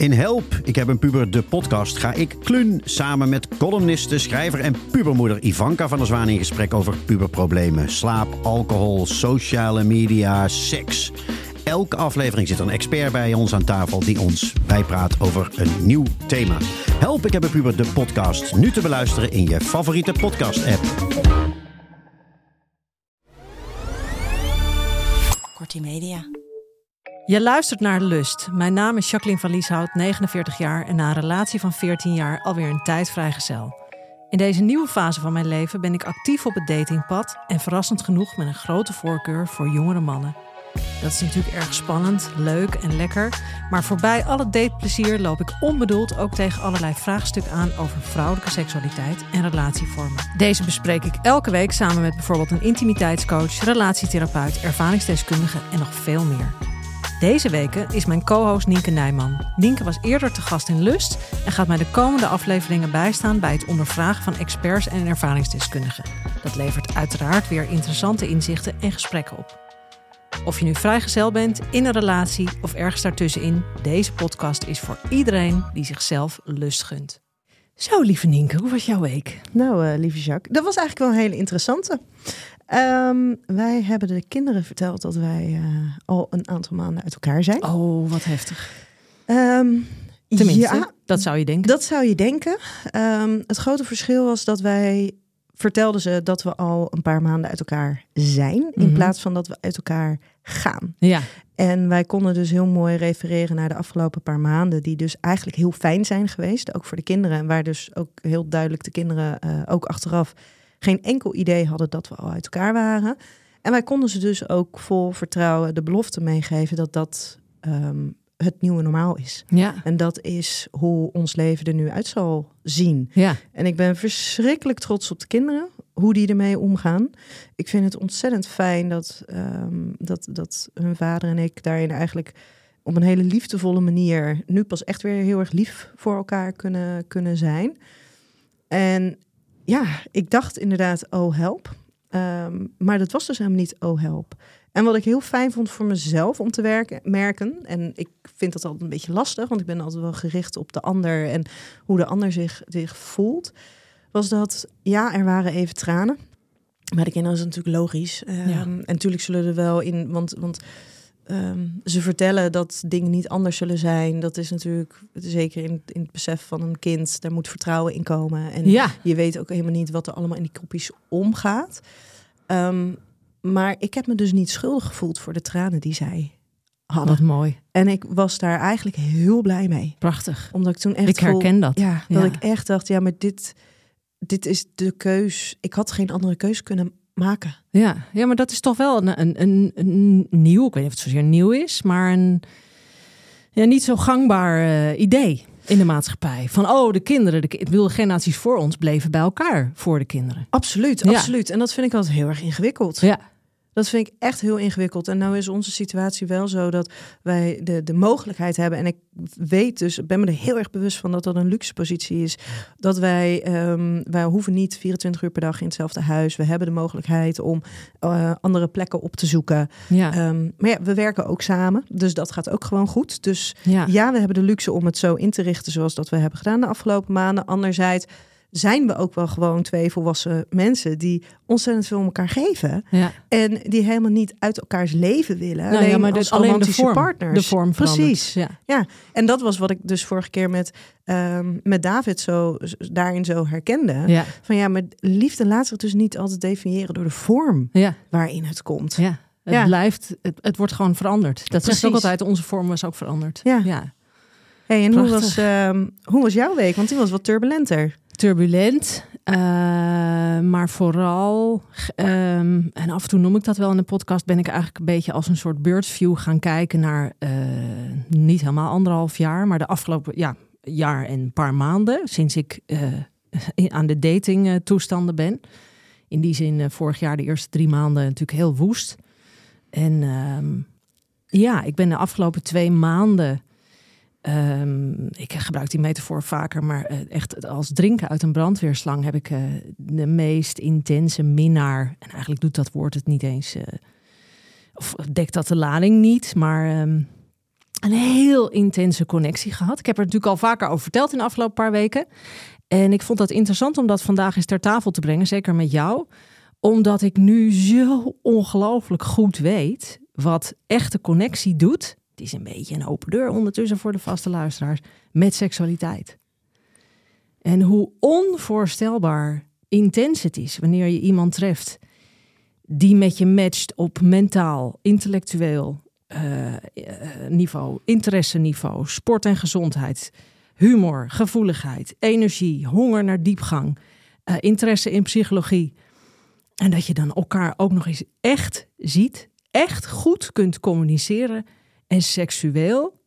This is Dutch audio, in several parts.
In Help, ik heb een puber, de podcast, ga ik klun samen met columniste, schrijver en pubermoeder Ivanka van der Zwaan in gesprek over puberproblemen. Slaap, alcohol, sociale media, seks. Elke aflevering zit een expert bij ons aan tafel die ons bijpraat over een nieuw thema. Help, ik heb een puber, de podcast. Nu te beluisteren in je favoriete podcast-app. Kortie Media. Je luistert naar Lust. Mijn naam is Jacqueline van Lieshout, 49 jaar en na een relatie van 14 jaar alweer een tijd vrijgezel. In deze nieuwe fase van mijn leven ben ik actief op het datingpad en verrassend genoeg met een grote voorkeur voor jongere mannen. Dat is natuurlijk erg spannend, leuk en lekker, maar voorbij alle dateplezier loop ik onbedoeld ook tegen allerlei vraagstukken aan over vrouwelijke seksualiteit en relatievormen. Deze bespreek ik elke week samen met bijvoorbeeld een intimiteitscoach, relatietherapeut, ervaringsdeskundige en nog veel meer. Deze weken is mijn co-host Nienke Nijman. Nienke was eerder te gast in Lust en gaat mij de komende afleveringen bijstaan bij het ondervragen van experts en ervaringsdeskundigen. Dat levert uiteraard weer interessante inzichten en gesprekken op. Of je nu vrijgezel bent, in een relatie of ergens daartussenin, deze podcast is voor iedereen die zichzelf lust gunt. Zo, lieve Nienke, hoe was jouw week? Nou, uh, lieve Jacques, dat was eigenlijk wel een hele interessante. Um, wij hebben de kinderen verteld dat wij uh, al een aantal maanden uit elkaar zijn. Oh, wat heftig. Um, Tenminste, ja, dat zou je denken. Dat zou je denken. Um, het grote verschil was dat wij vertelden ze dat we al een paar maanden uit elkaar zijn, mm -hmm. in plaats van dat we uit elkaar gaan. Ja. En wij konden dus heel mooi refereren naar de afgelopen paar maanden, die dus eigenlijk heel fijn zijn geweest, ook voor de kinderen. En waar dus ook heel duidelijk de kinderen uh, ook achteraf geen enkel idee hadden dat we al uit elkaar waren. En wij konden ze dus ook vol vertrouwen de belofte meegeven dat dat um, het nieuwe normaal is. Ja. En dat is hoe ons leven er nu uit zal zien. Ja. En ik ben verschrikkelijk trots op de kinderen, hoe die ermee omgaan. Ik vind het ontzettend fijn dat, um, dat, dat hun vader en ik daarin eigenlijk op een hele liefdevolle manier nu pas echt weer heel erg lief voor elkaar kunnen, kunnen zijn. En ja, ik dacht inderdaad, oh help. Um, maar dat was dus helemaal niet oh help. En wat ik heel fijn vond voor mezelf om te werken, merken, en ik vind dat altijd een beetje lastig, want ik ben altijd wel gericht op de ander en hoe de ander zich, zich voelt, was dat ja, er waren even tranen. Maar de kinderen is natuurlijk logisch. Um, Ja. En natuurlijk zullen er wel in, want, want um, ze vertellen dat dingen niet anders zullen zijn. Dat is natuurlijk, zeker in, in het besef van een kind, daar moet vertrouwen in komen. En Ja. je weet ook helemaal niet wat er allemaal in die kopjes omgaat. Um, maar ik heb me dus niet schuldig gevoeld voor de tranen die zij hadden. Wat mooi. En ik was daar eigenlijk heel blij mee. Prachtig. Omdat ik toen echt Ik herken voel, dat. Ja, dat Ja. ik echt dacht, ja, maar dit, dit is de keus. Ik had geen andere keus kunnen maken. Ja, ja maar dat is toch wel een, een, een, een nieuw, ik weet niet of het zozeer nieuw is, maar een ja, niet zo gangbaar eh, idee in de maatschappij. Van, oh, de kinderen, de, ki- ik bedoel, de generaties voor ons bleven bij elkaar voor de kinderen. Absoluut, Ja. absoluut. En dat vind ik altijd heel erg ingewikkeld. Ja, Dat vind ik echt heel ingewikkeld. En nou is onze situatie wel zo dat wij de, de mogelijkheid hebben. En ik weet dus, ik ben me er heel erg bewust van dat dat een luxe positie is. Dat wij, ehm, wij hoeven niet 24 uur per dag in hetzelfde huis. We hebben de mogelijkheid om eh, andere plekken op te zoeken. ja, Ehm, maar ja, we werken ook samen. Dus dat gaat ook gewoon goed. Dus ja. ja, we hebben de luxe om het zo in te richten zoals dat we hebben gedaan de afgelopen maanden. Anderzijds zijn we ook wel gewoon twee volwassen mensen die ontzettend veel om elkaar geven. ja. En die helemaal niet uit elkaars leven willen. Nou alleen ja, maar als de, alleen de romantische vorm, partners. de vorm verandert. Precies. Ja. Ja, en dat was wat ik dus vorige keer met, ehm, met David zo, daarin zo herkende. Ja, Van ja, maar liefde laat zich dus niet altijd definiëren door de vorm waarin het komt. ja. Het Ja. blijft, het, het wordt gewoon veranderd. Dat zegt ook altijd, onze vorm was ook veranderd. Ja. ja. Hey, en hoe was, ehm, hoe was jouw week? Want die was wat turbulenter. Turbulent. eh, maar vooral, ehm, en af en toe noem ik dat wel in de podcast, ben ik eigenlijk een beetje als een soort birdview gaan kijken naar eh, niet helemaal anderhalf jaar, maar de afgelopen, ja, jaar en een paar maanden sinds ik uh, aan de dating toestanden ben. In die zin vorig jaar de eerste drie maanden natuurlijk heel woest. En ehm, ja, ik ben de afgelopen twee maanden Um, ik gebruik die metafoor vaker, maar uh, echt als drinken uit een brandweerslang heb ik uh, de meest intense minnaar. En eigenlijk doet dat woord het niet eens. Uh, of dekt dat de lading niet, maar um, een heel intense connectie gehad. Ik heb er natuurlijk al vaker over verteld in de afgelopen paar weken. En ik vond dat interessant om dat vandaag eens ter tafel te brengen, zeker met jou. Omdat ik nu zo ongelooflijk goed weet wat echte connectie doet het is een beetje een open deur ondertussen voor de vaste luisteraars met seksualiteit. En hoe onvoorstelbaar intens het is wanneer je iemand treft die met je matcht op mentaal, intellectueel uh, niveau, interesseniveau, sport en gezondheid, humor, gevoeligheid, energie, honger naar diepgang, uh, interesse in psychologie. En dat je dan elkaar ook nog eens echt ziet, echt goed kunt communiceren en seksueel,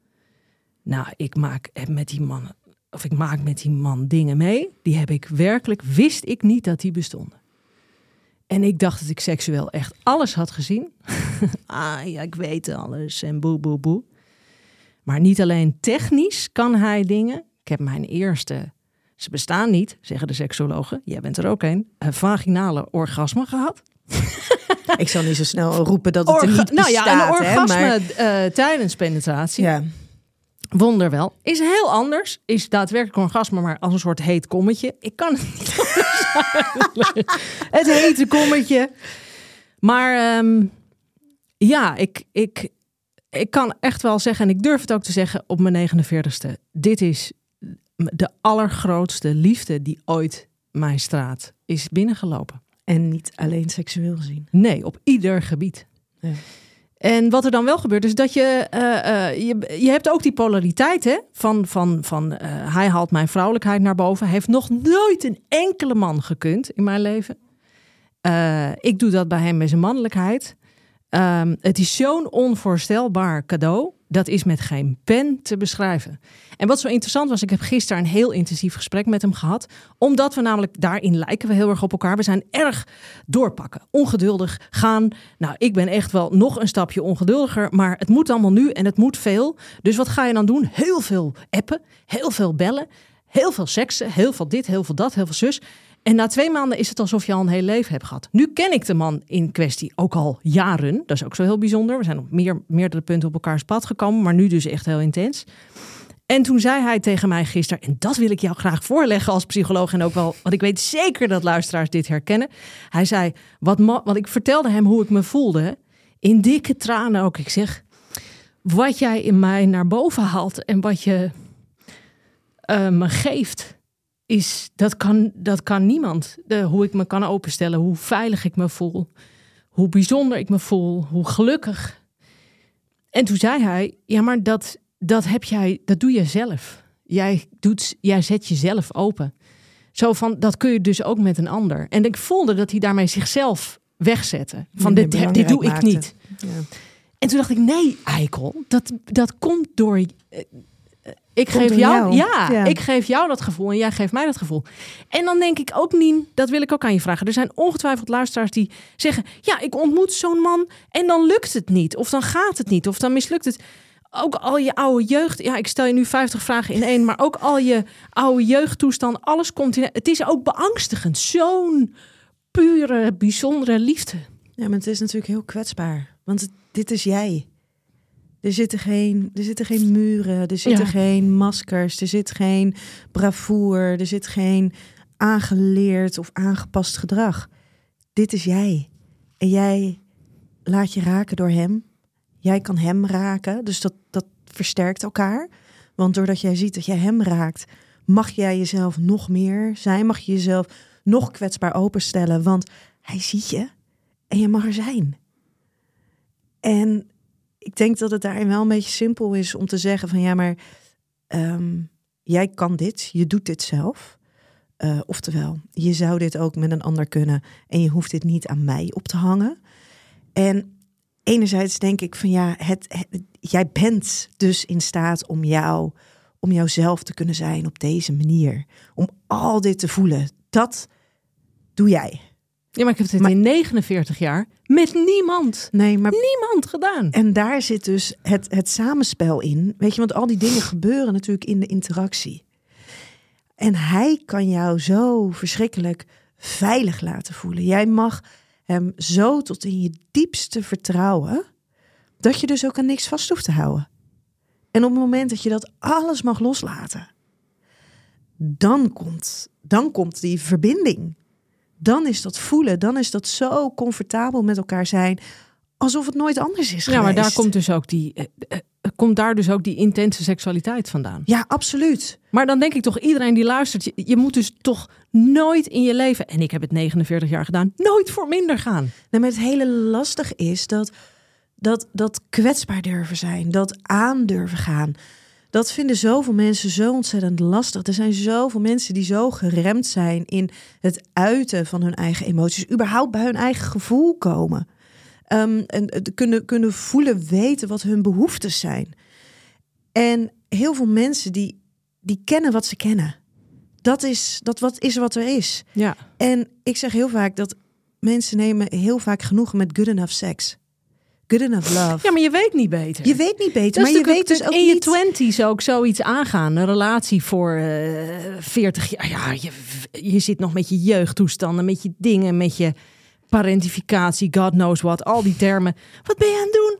nou, ik maak met die man, of ik maak met die man dingen mee, die heb ik werkelijk, wist ik niet dat die bestonden. En ik dacht dat ik seksueel echt alles had gezien. ah ja, ik weet alles en boe, boe, boe. Maar niet alleen technisch kan hij dingen. Ik heb mijn eerste, ze bestaan niet, zeggen de seksologen. Jij bent er ook een, een vaginale orgasme gehad. Ik zal niet zo snel roepen dat het er niet bestaat. Nou ja, een orgasme maar... uh, tijdens penetratie. Ja. Wonder wel. Is heel anders. Is daadwerkelijk een orgasme, maar als een soort heet kommetje. Ik kan het niet Het hete kommetje. Maar um, ja, ik, ik, ik kan echt wel zeggen, en ik durf het ook te zeggen op mijn 49ste. Dit is de allergrootste liefde die ooit mijn straat is binnengelopen. En niet alleen seksueel gezien. Nee, op ieder gebied. Ja. En wat er dan wel gebeurt, is dat je, uh, uh, je, je hebt ook die polariteit hè? van, van, van uh, hij haalt mijn vrouwelijkheid naar boven. Hij heeft nog nooit een enkele man gekund in mijn leven. ik doe dat bij hem met zijn mannelijkheid. Um, het is zo'n onvoorstelbaar cadeau. Dat is met geen pen te beschrijven. En wat zo interessant was, ik heb gisteren een heel intensief gesprek met hem gehad. Omdat we namelijk, daarin lijken we heel erg op elkaar. We zijn erg doorpakken, ongeduldig gaan. Nou, ik ben echt wel nog een stapje ongeduldiger. Maar het moet allemaal nu en het moet veel. Dus wat ga je dan doen? Heel veel appen, heel veel bellen. Heel veel seksen, heel veel dit, heel veel dat, heel veel zus. En na twee maanden is het alsof je al een heel leven hebt gehad. Nu ken ik de man in kwestie ook al jaren. Dat is ook zo heel bijzonder. We zijn op meer, meerdere punten op elkaars pad gekomen, maar nu dus echt heel intens. En toen zei hij tegen mij gisteren, en dat wil ik jou graag voorleggen als psycholoog en ook wel, want ik weet zeker dat luisteraars dit herkennen. Hij zei, wat, wat ik vertelde hem hoe ik me voelde, in dikke tranen ook. Ik zeg, wat jij in mij naar boven haalt en wat je uh, me geeft, is, dat kan, dat kan niemand. De, hoe ik me kan openstellen, hoe veilig ik me voel, hoe bijzonder ik me voel, hoe gelukkig. En toen zei hij, ja, maar dat, dat heb jij, dat doe je zelf. Jij, doet, jij zet jezelf open. Zo van, dat kun je dus ook met een ander. En ik voelde dat hij daarmee zichzelf wegzette. Van, dit, dit doe ik niet. Ja. En toen dacht ik, nee, Eikel, dat, dat komt door eh, ik geef jou, Ja, ik geef jou dat gevoel en jij geeft mij dat gevoel. En dan denk ik ook, niet, dat wil ik ook aan je vragen. Er zijn ongetwijfeld luisteraars die zeggen: Ja, ik ontmoet zo'n man en dan lukt het niet. Of dan gaat het niet. Of dan mislukt het. Ook al je oude jeugd. Ja, ik stel je nu 50 vragen in één. Maar ook al je oude jeugdtoestand. Alles komt in. Het is ook beangstigend. Zo'n pure, bijzondere liefde. Ja, maar het is natuurlijk heel kwetsbaar. Want dit is jij. Er zitten geen, er zitten geen muren, er zitten geen maskers, er zit geen bravoer, er zit geen aangeleerd of aangepast gedrag. Dit is jij. En jij laat je raken door hem. Jij kan hem raken, dus dat, dat versterkt elkaar. Want doordat jij ziet dat jij hem raakt, mag jij jezelf nog meer zijn. Mag je jezelf nog kwetsbaar openstellen, want hij ziet je en je mag er zijn. En ik denk dat het daarin wel een beetje simpel is om te zeggen van ja, maar ehm, jij kan dit, je doet dit zelf. Uh, oftewel, je zou dit ook met een ander kunnen en je hoeft dit niet aan mij op te hangen. En enerzijds denk ik van ja, het, jij bent dus in staat om jou om jouzelf te kunnen zijn op deze manier. Om al dit te voelen. Dat doe jij. Ja, maar ik heb dit Maar- in 49 jaar met niemand, Nee, maar niemand gedaan. En daar zit dus het, het samenspel in. Weet je, want al die dingen gebeuren natuurlijk in de interactie. En hij kan jou zo verschrikkelijk veilig laten voelen. Jij mag hem zo tot in je diepste vertrouwen, dat je dus ook aan niks vast hoeft te houden. En op het moment dat je dat alles mag loslaten, dan komt, dan komt die verbinding. Dan is dat voelen, dan is dat zo comfortabel met elkaar zijn, alsof het nooit anders is Ja, maar daar komt dus ook die, eh, eh, komt daar dus ook die intense seksualiteit vandaan. Ja, absoluut. Maar dan denk ik toch, iedereen die luistert, je, je moet dus toch nooit in je leven, en ik heb het 49 jaar gedaan, nooit voor minder gaan. Nee, maar het hele lastig is dat, dat, dat kwetsbaar durven zijn, dat aan durven gaan. Dat vinden zoveel mensen zo ontzettend lastig. Er zijn zoveel mensen die zo geremd zijn in het uiten van hun eigen emoties, überhaupt bij hun eigen gevoel komen. Ehm, en kunnen, kunnen voelen, weten wat hun behoeftes zijn. En heel veel mensen die, die kennen wat ze kennen. Dat is, dat wat is wat er is. Ja. En ik zeg heel vaak dat mensen nemen heel vaak genoegen met good enough seks. Good enough love. ja, maar je weet niet beter. je weet niet beter, maar je weet dus ook in je twenties ook zoiets aangaan. Een relatie voor eh 40 jaar. Ja, je, je zit nog met je jeugdtoestanden, met je dingen, met je parentificatie, God knows what, al die termen. Wat ben je aan het doen?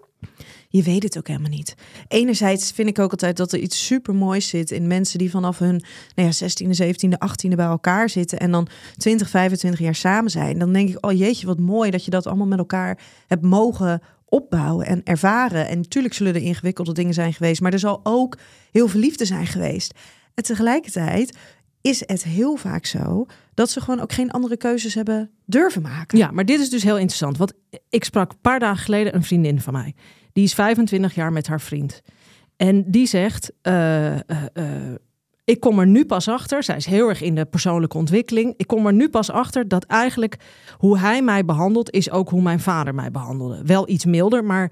Je weet het ook helemaal niet. Enerzijds vind ik ook altijd dat er iets super moois zit in mensen die vanaf hun nou ja, 16e, 17e, 18e bij elkaar zitten en dan 20, 25 jaar samen zijn. Dan denk ik, oh jeetje, wat mooi dat je dat allemaal met elkaar hebt mogen opbouwen en ervaren. En natuurlijk zullen er ingewikkelde dingen zijn geweest, maar er zal ook heel veel liefde zijn geweest. En tegelijkertijd is het heel vaak zo dat ze gewoon ook geen andere keuzes hebben durven maken. Ja, maar dit is dus heel interessant. Want ik sprak een paar dagen geleden een vriendin van mij. Die is 25 jaar met haar vriend. En die zegt: eh, eh, eh, Ik kom er nu pas achter. Zij is heel erg in de persoonlijke ontwikkeling. Ik kom er nu pas achter dat eigenlijk hoe hij mij behandelt, is ook hoe mijn vader mij behandelde. Wel iets milder, maar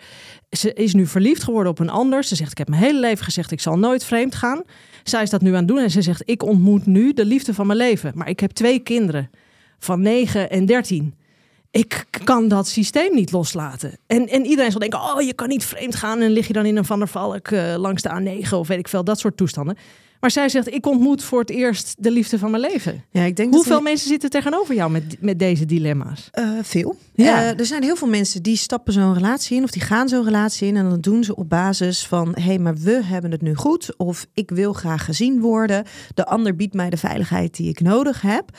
ze is nu verliefd geworden op een ander. Ze zegt: Ik heb mijn hele leven gezegd: Ik zal nooit vreemd gaan. Zij is dat nu aan het doen en ze zegt: Ik ontmoet nu de liefde van mijn leven. Maar ik heb twee kinderen van 9 en 13 ik kan dat systeem niet loslaten. En, en iedereen zal denken, oh, je kan niet vreemd gaan... en lig je dan in een Van der Valk eh, langs de A9 of weet ik veel, dat soort toestanden. Maar zij zegt, ik ontmoet voor het eerst de liefde van mijn leven. Ja, ik denk Hoeveel dat mensen zitten tegenover jou met, met deze dilemma's? Eh, veel. Ja. Eh, er zijn heel veel mensen die stappen zo'n relatie in of die gaan zo'n relatie in en dan doen ze op basis van hé, hey, maar we hebben het nu goed of ik wil graag gezien worden. De ander biedt mij de veiligheid die ik nodig heb.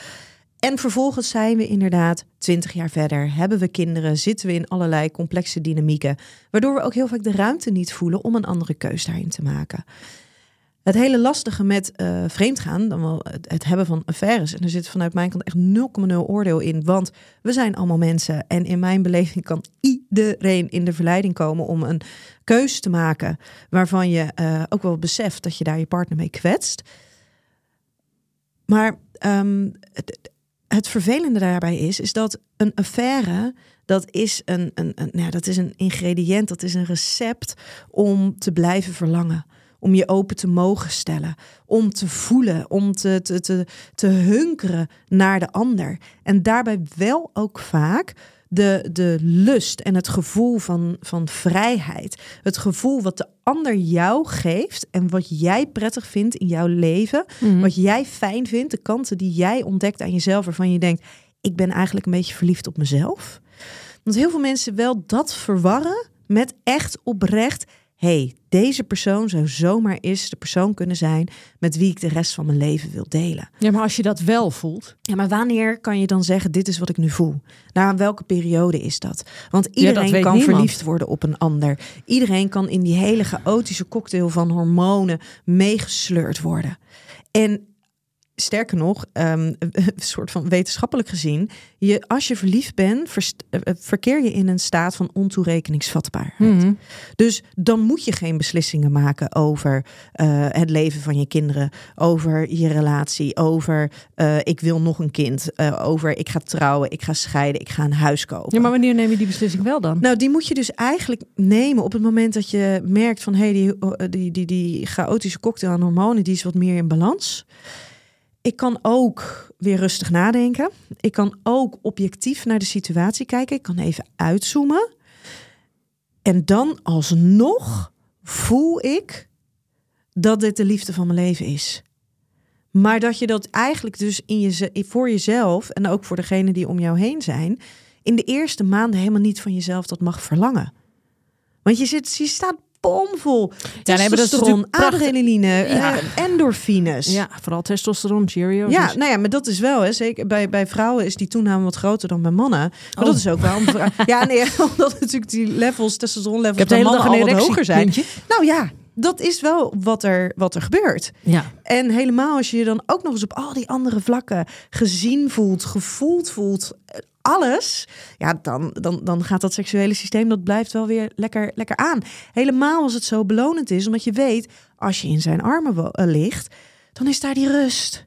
En vervolgens zijn we inderdaad twintig jaar verder, hebben we kinderen, zitten we in allerlei complexe dynamieken, waardoor we ook heel vaak de ruimte niet voelen om een andere keus daarin te maken. Het hele lastige met eh vreemdgaan, dan wel het, het hebben van affaires. En er zit vanuit mijn kant echt 0,0 oordeel in. Want we zijn allemaal mensen. En in mijn beleving kan iedereen in de verleiding komen om een keus te maken. Waarvan je eh, ook wel beseft dat je daar je partner mee kwetst. Maar ehm, het, het vervelende daarbij is, is dat een affaire, dat is een, een, nou ja, dat is een ingrediënt, dat is een recept om te blijven verlangen. Om je open te mogen stellen, om te voelen, om te, te, te, te hunkeren naar de ander. En daarbij wel ook vaak de, de lust en het gevoel van, van vrijheid. Het gevoel wat de ander jou geeft en wat jij prettig vindt in jouw leven. Wat jij fijn vindt, de kanten die jij ontdekt aan jezelf, waarvan je denkt: ik ben eigenlijk een beetje verliefd op mezelf. Want heel veel mensen wel dat verwarren met echt oprecht. Hey, deze persoon zou zomaar eens de persoon kunnen zijn met wie ik de rest van mijn leven wil delen. Ja, maar als je dat wel voelt. Ja, maar wanneer kan je dan zeggen: dit is wat ik nu voel? Nou, welke periode is dat? Want iedereen kan niemand. verliefd worden op een ander. Iedereen kan in die hele chaotische cocktail van hormonen meegesleurd worden. En sterker nog, um, een soort van wetenschappelijk gezien, je, als je verliefd bent, verst, uh, verkeer je in een staat van ontoerekeningsvatbaarheid. Mm -hmm. Dus dan moet je geen beslissingen maken over uh, het leven van je kinderen, over je relatie, over uh, ik wil nog een kind, over ik ga trouwen, ik ga scheiden, ik ga een huis kopen. Ja, maar wanneer neem je die beslissing wel dan? Nou, die moet je dus eigenlijk nemen op het moment dat je merkt van hé, hey, die, die, die, die chaotische cocktail aan hormonen, die is wat meer in balans. Ik kan ook weer rustig nadenken. Ik kan ook objectief naar de situatie kijken. Ik kan even uitzoomen. En dan alsnog voel ik dat dit de liefde van mijn leven is. Maar dat je dat eigenlijk dus in je, voor jezelf en ook voor degenen die om jou heen zijn, in de eerste maanden helemaal niet van jezelf dat mag verlangen. Want je, zit, je staat bomvol. Ja, dat is adrenaline, ja. uh, endorfines. Ja, vooral testosteron, Cheerios. Ja, nou ja, maar dat is wel, hè, zeker bij, bij vrouwen is die toename wat groter dan bij mannen. Maar oh. dat is ook wel. ja, nee, omdat natuurlijk die levels, testosteron levels bij mannen al wat hoger zijn. Nou ja, dat is wel wat er, wat er gebeurt. Ja. En helemaal als je je dan ook nog eens op al die andere vlakken gezien voelt, gevoeld voelt, alles, ja, dan, dan, dan gaat dat seksuele systeem, dat blijft wel weer lekker, lekker aan. Helemaal als het zo belonend is, omdat je weet, als je in zijn armen ligt, dan is daar die rust.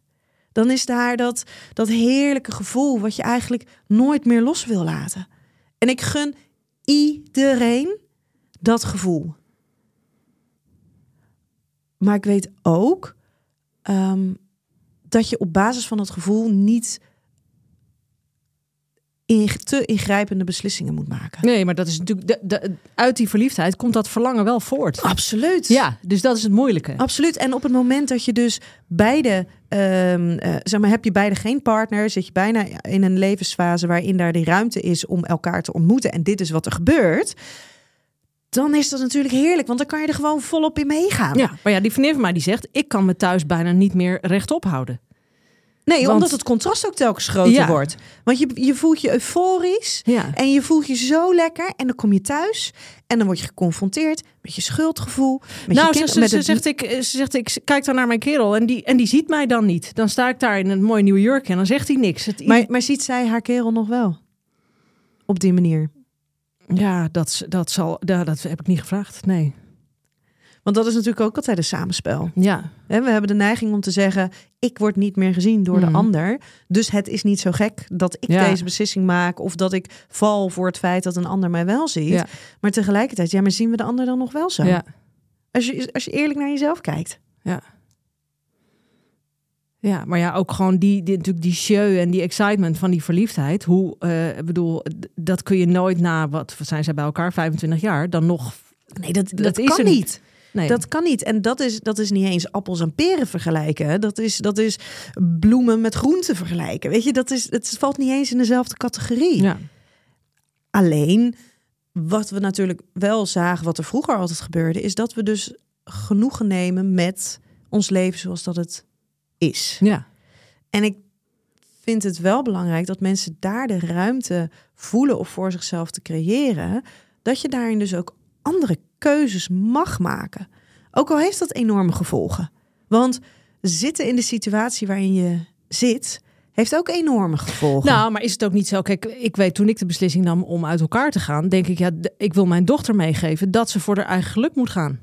Dan is daar dat, dat heerlijke gevoel wat je eigenlijk nooit meer los wil laten. En ik gun iedereen dat gevoel. Maar ik weet ook um, dat je op basis van dat gevoel niet in, te ingrijpende beslissingen moet maken. Nee, maar dat is natuurlijk de, de, uit die verliefdheid komt dat verlangen wel voort. Absoluut. Ja, dus dat is het moeilijke. Absoluut. En op het moment dat je dus beide, um, uh, zeg maar, heb je beide geen partner, zit je bijna in een levensfase waarin daar die ruimte is om elkaar te ontmoeten en dit is wat er gebeurt dan is dat natuurlijk heerlijk, want dan kan je er gewoon volop in meegaan. Ja, maar ja, die vriendin van mij die zegt, ik kan me thuis bijna niet meer rechtop houden. Nee, Want... omdat het contrast ook telkens groter ja. wordt. Want je, je voelt je euforisch ja. en je voelt je zo lekker. En dan kom je thuis en dan word je geconfronteerd met je schuldgevoel. Met nou, je kind, ze, met ze, het... zegt ik, ze zegt ik kijk dan naar mijn kerel en die, en die ziet mij dan niet. Dan sta ik daar in een mooi New York en dan zegt hij niks. Het, maar, maar ziet zij haar kerel nog wel? Op die manier? Ja, dat, dat, zal, ja, dat heb ik niet gevraagd. Nee. Want dat is natuurlijk ook altijd een samenspel. Ja. we hebben de neiging om te zeggen: ik word niet meer gezien door de ander. Dus het is niet zo gek dat ik Ja. deze beslissing maak of dat ik val voor het feit dat een ander mij wel ziet. Ja. Maar tegelijkertijd, ja, maar zien we de ander dan nog wel zo? Ja. Als, je, als je eerlijk naar jezelf kijkt. Ja. Ja, maar ja, ook gewoon die, die, natuurlijk die show en die excitement van die verliefdheid. Hoe, eh, bedoel, dat kun je nooit na, wat zijn zij bij elkaar, 25 jaar, dan nog... Nee, dat, dat, Dat is kan er niet. Nee. Dat kan niet. En dat is, dat is niet eens appels en peren vergelijken. Dat is, dat is bloemen met groenten vergelijken. Weet je, dat is, het valt niet eens in dezelfde categorie. Ja. Alleen, wat we natuurlijk wel zagen, wat er vroeger altijd gebeurde, is dat we dus genoegen nemen met ons leven zoals dat het is. Ja. En ik vind het wel belangrijk dat mensen daar de ruimte voelen of voor zichzelf te creëren, dat je daarin dus ook andere keuzes mag maken. Ook al heeft dat enorme gevolgen. Want zitten in de situatie waarin je zit, heeft ook enorme gevolgen. Nou, maar is het ook niet zo? Kijk, ik weet toen ik de beslissing nam om uit elkaar te gaan, denk ik, ja, ik wil mijn dochter meegeven dat ze voor haar eigen geluk moet gaan.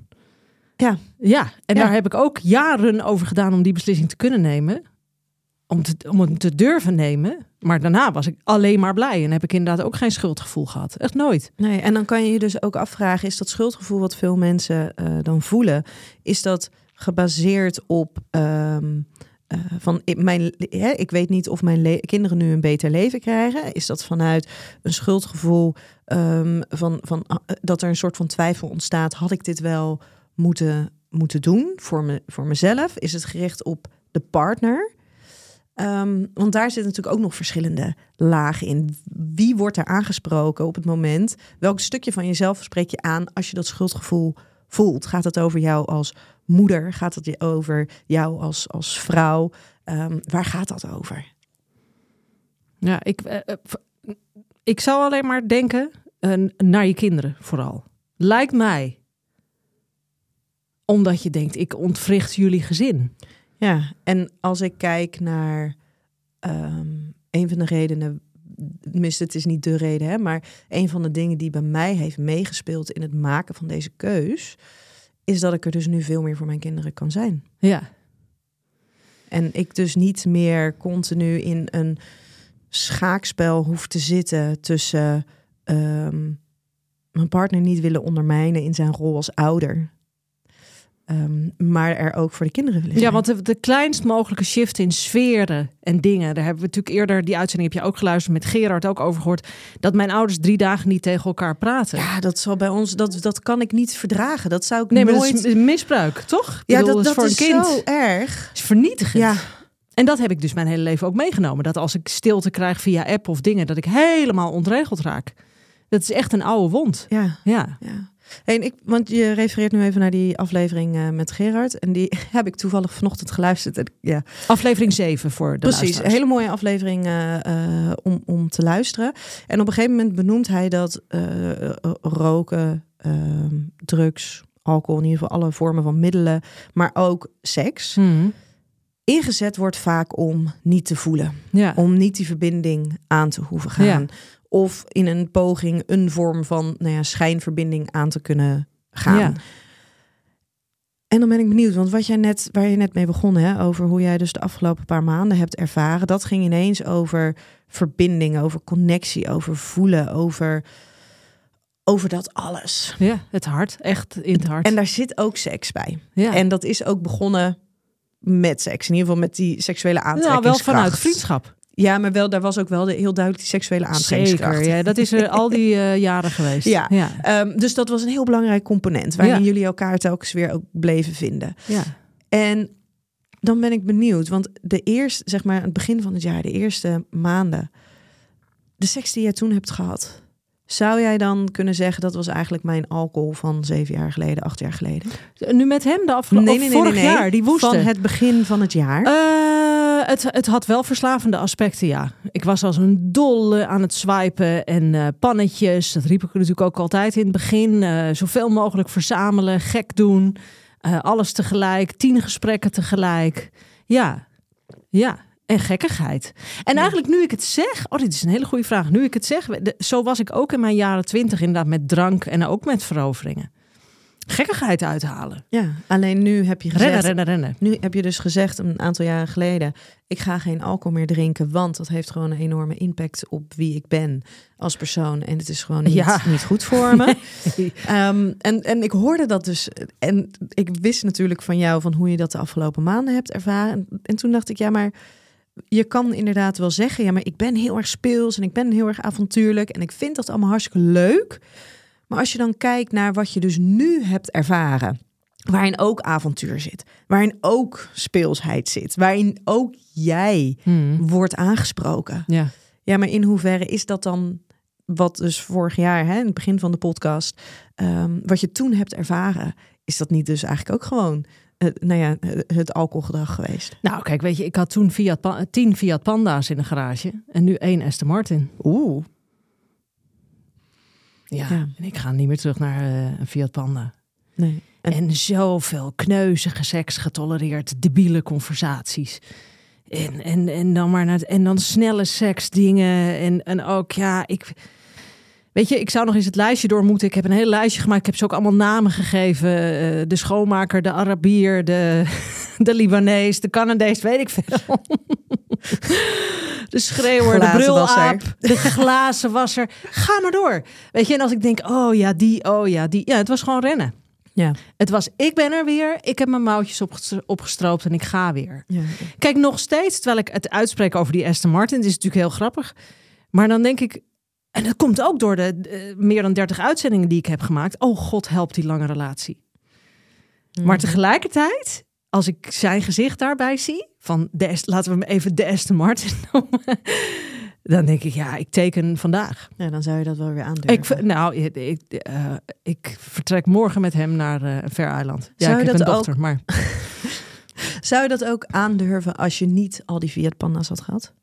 ja, Ja, en Ja. daar heb ik ook jaren over gedaan om die beslissing te kunnen nemen. Om, om het te durven nemen. Maar daarna was ik alleen maar blij. En heb ik inderdaad ook geen schuldgevoel gehad. Echt nooit. Nee, en dan kan je je dus ook afvragen: is dat schuldgevoel wat veel mensen eh, dan voelen, is dat gebaseerd op eh, van mijn, ik weet niet of mijn kinderen nu een beter leven krijgen? Is dat vanuit een schuldgevoel ehm, van, van eh, dat er een soort van twijfel ontstaat? Had ik dit wel moeten, moeten doen voor, me, voor mezelf? Is het gericht op de partner? Ehm, want daar zitten natuurlijk ook nog verschillende lagen in. Wie wordt er aangesproken op het moment? Welk stukje van jezelf spreek je aan als je dat schuldgevoel voelt? Gaat het over jou als moeder? Gaat het over jou als, als vrouw? Ehm, waar gaat dat over? Ja, ik, eh, eh, ik zou alleen maar denken eh, naar je kinderen vooral. Lijkt mij. Omdat je denkt, ik ontwricht jullie gezin. Ja, en als ik kijk naar ehm, een van de redenen, tenminste het is niet de reden, hè, maar een van de dingen die bij mij heeft meegespeeld in het maken van deze keus, is dat ik er dus nu veel meer voor mijn kinderen kan zijn. Ja. En ik dus niet meer continu in een schaakspel hoef te zitten tussen ehm, mijn partner niet willen ondermijnen in zijn rol als ouder. Ehm, maar er ook voor de kinderen willen zijn. Ja, want de, de kleinst mogelijke shift in sferen en dingen. Daar hebben we natuurlijk eerder, die uitzending heb je ook geluisterd met Gerard ook over gehoord. Dat mijn ouders drie dagen niet tegen elkaar praten. Ja, dat zal bij ons, dat, dat kan ik niet verdragen. Dat zou ik nee, maar nooit. is misbruik, toch? Ja, bedoel, dat, dat voor is een kind zo erg. is vernietigend. Ja, En dat heb ik dus mijn hele leven ook meegenomen. Dat als ik stilte krijg via app of dingen, dat ik helemaal ontregeld raak. Dat is echt een oude wond. ja, Ja. ja. En ik, want je refereert nu even naar die aflevering eh, met Gerard. En die heb ik toevallig vanochtend geluisterd. En, ja, Aflevering 7 voor de Precies, een hele mooie aflevering eh, eh, om, om te luisteren. En op een gegeven moment benoemt hij dat roken, ehm, drugs, alcohol, in ieder geval alle vormen van middelen, maar ook seks, Mhm. ingezet wordt vaak om niet te voelen. Ja. Om niet die verbinding aan te hoeven gaan. Ja. Of in een poging een vorm van nou ja, schijnverbinding aan te kunnen gaan. Ja. En dan ben ik benieuwd, want wat jij net, waar je net mee begon, hè, over hoe jij dus de afgelopen paar maanden hebt ervaren, dat ging ineens over verbinding, over connectie, over voelen, over, over dat alles. ja, het hart. Echt in het hart. En daar zit ook seks bij. ja. En dat is ook begonnen met seks, in ieder geval met die seksuele nou, aantrekkingskracht. wel vanuit vriendschap. Ja, maar wel, daar was ook wel de, heel duidelijk die seksuele aantrekkingskracht. Zeker, ja, dat is er al die eh, jaren geweest. Ja. ja. Ehm, dus dat was een heel belangrijk component, waarin Ja. jullie elkaar telkens weer ook bleven vinden. ja. En dan ben ik benieuwd, want de eerste, zeg maar, het begin van het jaar, de eerste maanden, de seks die jij toen hebt gehad, zou jij dan kunnen zeggen dat was eigenlijk mijn alcohol van zeven jaar geleden, acht jaar geleden? Nu met hem de afgelopen vorig jaar, die woeste. Van het begin van het jaar. Eh, het, het had wel verslavende aspecten, ja. Ik was als een dolle aan het swipen en eh, pannetjes. Dat riep ik natuurlijk ook altijd in het begin. Eh, zoveel mogelijk verzamelen, gek doen. alles tegelijk, tien gesprekken tegelijk. Ja, ja. En gekkigheid. En eigenlijk nu ik het zeg, oh dit is een hele goede vraag. Nu ik het zeg, de- zo was ik ook in mijn jaren twintig inderdaad met drank en ook met veroveringen. Gekkigheid uithalen. ja, alleen nu heb je gezegd, Rennen, rennen, rennen. nu heb je dus gezegd een aantal jaren geleden, ik ga geen alcohol meer drinken, want dat heeft gewoon een enorme impact op wie ik ben als persoon. En het is gewoon niet, Ja. niet goed voor me. Ehm, en, en ik hoorde dat dus. En ik wist natuurlijk van jou van hoe je dat de afgelopen maanden hebt ervaren. En, en toen dacht ik, ja, maar je kan inderdaad wel zeggen, ja, maar ik ben heel erg speels en ik ben heel erg avontuurlijk en ik vind dat allemaal hartstikke leuk. Maar als je dan kijkt naar wat je dus nu hebt ervaren, waarin ook avontuur zit, waarin ook speelsheid zit, waarin ook jij Hmm. wordt aangesproken. Ja. Ja, maar in hoeverre is dat dan wat dus vorig jaar, hè, in het begin van de podcast, ehm, wat je toen hebt ervaren, is dat niet dus eigenlijk ook gewoon, nou ja, het alcoholgedrag geweest? Nou, kijk, weet je, ik had toen Fiat tien Fiat Panda's in de garage en nu één Aston Martin. Oeh. Ja, Ja. en ik ga niet meer terug naar eh, een Fiat Panda. Nee. En- En, zoveel kneuzige seks getolereerd, debiele conversaties. En, en, en dan maar naar het- en dan snelle seksdingen. En, en ook, ja, ik. Weet je, ik zou nog eens het lijstje door moeten. Ik heb een heel lijstje gemaakt. Ik heb ze ook allemaal namen gegeven. Eh, de schoonmaker, de Arabier, de, de Libanees, de Canadees, weet ik veel. De schreeuwer, de brulaap, de glazenwasser. Ga maar door. Weet je, en als ik denk, oh ja, die, oh ja, die. Ja, het was gewoon rennen. Ja. Het was, ik ben er weer. Ik heb mijn mouwtjes opgestro- opgestroopt en ik ga weer. ja. Kijk, nog steeds, terwijl ik het uitspreek over die Aston Martin. Het is natuurlijk heel grappig. Maar dan denk ik, en dat komt ook door de eh, meer dan 30 uitzendingen die ik heb gemaakt. Oh god, helpt die lange relatie. Maar tegelijkertijd, als ik zijn gezicht daarbij zie, van de, laten we hem even de Aston Martin noemen. Dan denk ik, ja, ik teken vandaag. Ja, dan zou je dat wel weer aandurven. Ik, ver- nou, ik, ik, ik vertrek morgen met hem naar een ver eiland. Ja, Zou ik heb dat een ook- dochter, maar Zou je dat ook aandurven als je niet al die Fiat Panda's had gehad?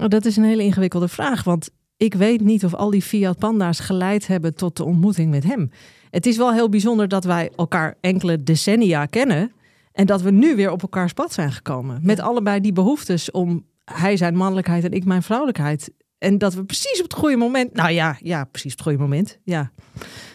Oh, dat is een hele ingewikkelde vraag. Want ik weet niet of al die Fiat Panda's geleid hebben tot de ontmoeting met hem. Het is wel heel bijzonder dat wij elkaar enkele decennia kennen. En dat we nu weer op elkaars pad zijn gekomen. Met allebei die behoeftes om hij zijn mannelijkheid en ik mijn vrouwelijkheid. En dat we precies op het goede moment. Nou ja, ja, precies op het goede moment. Ja.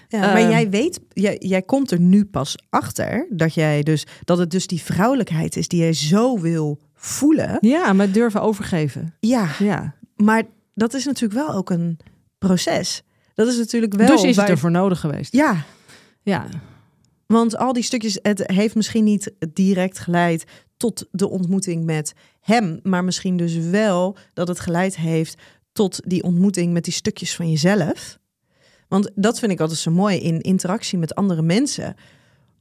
Ja, maar Ehm. jij weet, jij, jij komt er nu pas achter dat jij dus dat het dus die vrouwelijkheid is die jij zo wil voelen. Ja, maar durven overgeven. Ja, Ja. maar dat is natuurlijk wel ook een proces. Dat is natuurlijk wel. dus is het waar- ervoor nodig geweest. Ja, Ja. want al die stukjes, het heeft misschien niet direct geleid tot de ontmoeting met hem, maar misschien dus wel dat het geleid heeft tot die ontmoeting met die stukjes van jezelf. Want dat vind ik altijd zo mooi in interactie met andere mensen.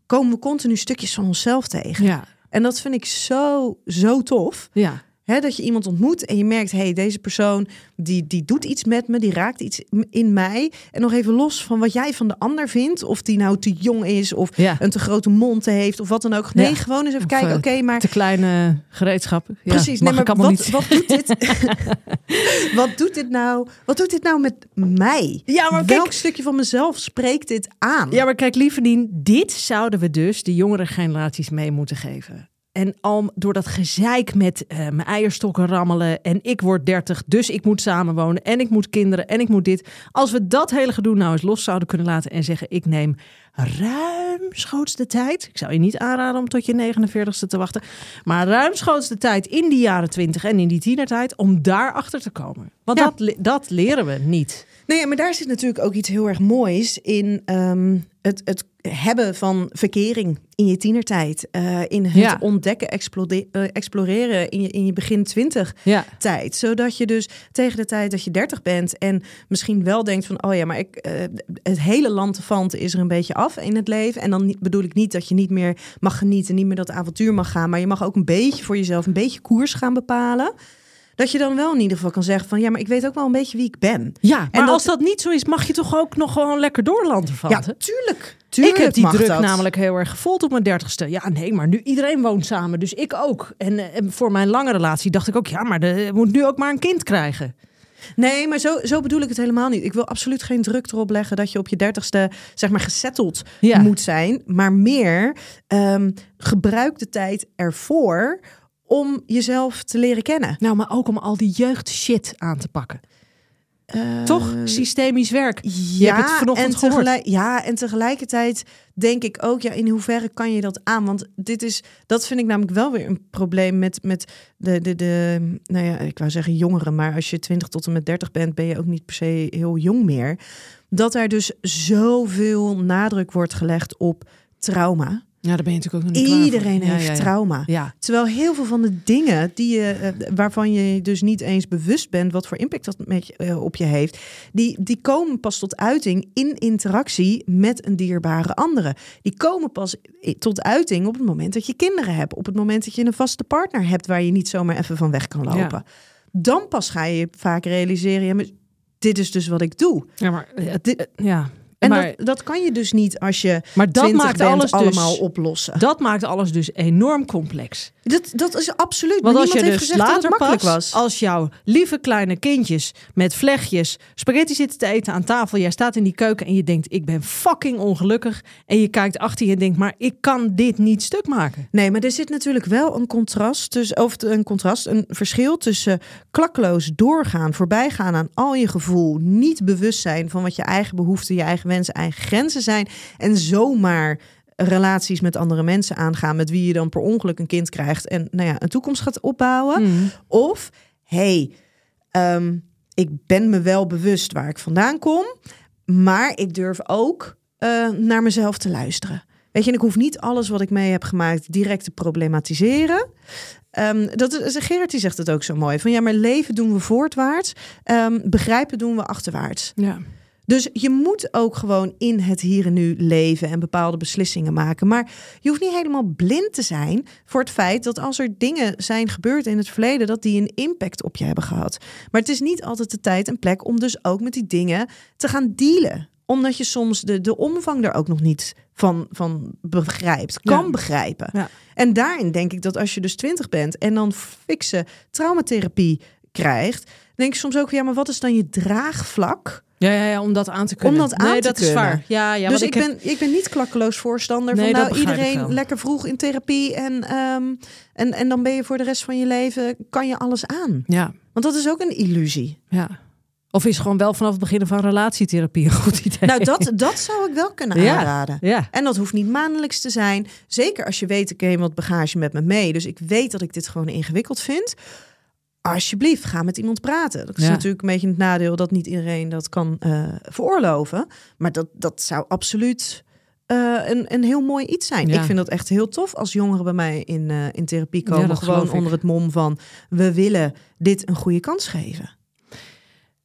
Komen we continu stukjes van onszelf tegen. Ja. En dat vind ik zo, zo tof. Ja. Dat je iemand ontmoet en je merkt, hé, hey, deze persoon die, die doet iets met me, die raakt iets in mij. En nog even los van wat jij van de ander vindt, of die nou te jong is, of Ja. een te grote mond heeft, of wat dan ook. Nee, Ja. gewoon eens even Of, kijken, eh, oké, maar Te kleine gereedschappen. Ja, precies. Nee, maar wat, niet. wat doet dit? wat doet dit nou? Wat doet dit nou met mij? Ja, maar Welk kijk- stukje van mezelf spreekt dit aan? Ja, maar kijk, lieverdien, dit zouden we dus de jongere generaties mee moeten geven. En al door dat gezeik met eh, mijn eierstokken rammelen en ik word 30, dus ik moet samenwonen en ik moet kinderen en ik moet dit. Als we dat hele gedoe nou eens los zouden kunnen laten en zeggen ik neem ruimschoots de tijd. Ik zou je niet aanraden om tot je 49ste te wachten. Maar ruimschoots de tijd in die jaren 20 en in die tienertijd om daarachter te komen. Want Ja. dat, dat leren we niet. Nee, maar daar zit natuurlijk ook iets heel erg moois in ehm, het, het hebben van verkering in je tienertijd. eh, in het Ja. ontdekken, eh, exploreren in je, in je begin twintig Ja. tijd. Zodat je dus tegen de tijd dat je 30 bent en misschien wel denkt van, oh ja, maar ik, eh, het hele land is er een beetje af in het leven. En dan bedoel ik niet dat je niet meer mag genieten, niet meer dat avontuur mag gaan, maar je mag ook een beetje voor jezelf een beetje koers gaan bepalen. Dat je dan wel in ieder geval kan zeggen van, ja, maar ik weet ook wel een beetje wie ik ben. Ja, maar dat- als dat niet zo is, mag je toch ook nog gewoon lekker doorlanden van. Ja, tuurlijk. Tuurlijk ik heb die druk dat. namelijk heel erg gevoeld op mijn dertigste. Ja, nee, maar nu iedereen woont samen, dus ik ook. En, eh, en voor mijn lange relatie dacht ik ook, ja, maar de moet nu ook maar een kind krijgen. Nee, maar zo, zo bedoel ik het helemaal niet. Ik wil absoluut geen druk erop leggen dat je op je dertigste, zeg maar, gesetteld Ja. moet zijn. Maar meer ehm, gebruik de tijd ervoor om jezelf te leren kennen. Nou, maar ook om al die jeugd shit aan te pakken. Toch? Systemisch werk. Je hebt het vanochtend en gehoord. ja, en tegelijkertijd denk ik ook, ja, in hoeverre kan je dat aan? Want dit is, dat vind ik namelijk wel weer een probleem met, met de, de, de, nou ja, ik wou zeggen jongeren, maar als je 20 tot en met 30 bent, ben je ook niet per se heel jong meer. Dat er dus zoveel nadruk wordt gelegd op trauma. Ja, daar ben je natuurlijk ook nog niet. Iedereen heeft ja, ja. trauma. Ja, Terwijl heel veel van de dingen die je, eh, waarvan je dus niet eens bewust bent wat voor impact dat met je, eh, op je heeft, die, die komen pas tot uiting in interactie met een dierbare andere. Die komen pas i- tot uiting op het moment dat je kinderen hebt, op het moment dat je een vaste partner hebt waar je niet zomaar even van weg kan lopen. Dan pas ga je vaak realiseren, ja, maar dit is dus wat ik doe. ja maar, eh, het- Dit- eh, ja. En maar, dat, dat kan je dus niet als je maar dat 20 maakt alles allemaal dus, oplossen. dat maakt alles dus enorm complex. Dat, dat is absoluut. Want als je niemand dus heeft gezegd dat later het makkelijk pas, was. als jouw lieve kleine kindjes met vlechtjes spaghetti zitten te eten aan tafel, jij staat in die keuken en je denkt, ik ben fucking ongelukkig. En je kijkt achter je en denkt, maar ik kan dit niet stuk maken. Nee, maar er zit natuurlijk wel een contrast tussen, of een contrast, een verschil tussen klakkeloos doorgaan, voorbijgaan aan al je gevoel, niet bewust zijn van wat je eigen behoeften, je eigen wensen, eigen grenzen zijn en zomaar relaties met andere mensen aangaan met wie je dan per ongeluk een kind krijgt en nou ja, een toekomst gaat opbouwen. Hmm. Of, hey, ehm, ik ben me wel bewust waar ik vandaan kom, maar ik durf ook eh, naar mezelf te luisteren. Weet je, en ik hoef niet alles wat ik mee heb gemaakt direct te problematiseren. Ehm, dat is, Gerard die zegt het ook zo mooi. Van ja, maar leven doen we voortwaarts, ehm, begrijpen doen we achterwaarts. Ja. Dus je moet ook gewoon in het hier en nu leven en bepaalde beslissingen maken. Maar je hoeft niet helemaal blind te zijn voor het feit dat als er dingen zijn gebeurd in het verleden, dat die een impact op je hebben gehad. Maar het is niet altijd de tijd en plek om dus ook met die dingen te gaan dealen. Omdat je soms de, de omvang er ook nog niet van, van begrijpt, kan Ja. begrijpen. Ja. En daarin denk ik dat als je dus twintig bent en dan fikse traumatherapie krijgt, denk ik soms ook, ja, maar wat is dan je draagvlak Ja, ja, ja, om dat aan te kunnen. Om dat aan nee, te dat kunnen. is waar. Ja, ja, dus ik, heb- ben, ik ben niet klakkeloos voorstander Nee, van nou iedereen lekker vroeg in therapie en, ehm, en, en dan ben je voor de rest van je leven, kan je alles aan. Ja, Want dat is ook een illusie. ja. Of is gewoon wel vanaf het begin van relatietherapie een goed idee? Nou, dat, dat zou ik wel kunnen Ja. aanraden. Ja, En dat hoeft niet maandelijks te zijn. Zeker als je weet, ik neem wat bagage met me mee. Dus ik weet dat ik dit gewoon ingewikkeld vind. Alsjeblieft, ga met iemand praten. Dat is Ja. natuurlijk een beetje het nadeel dat niet iedereen dat kan eh, veroorloven. Maar dat, dat zou absoluut eh, een, een heel mooi iets zijn. Ja. Ik vind dat echt heel tof als jongeren bij mij in, eh, in therapie komen. gewoon onder het mom van we willen dit een goede kans geven.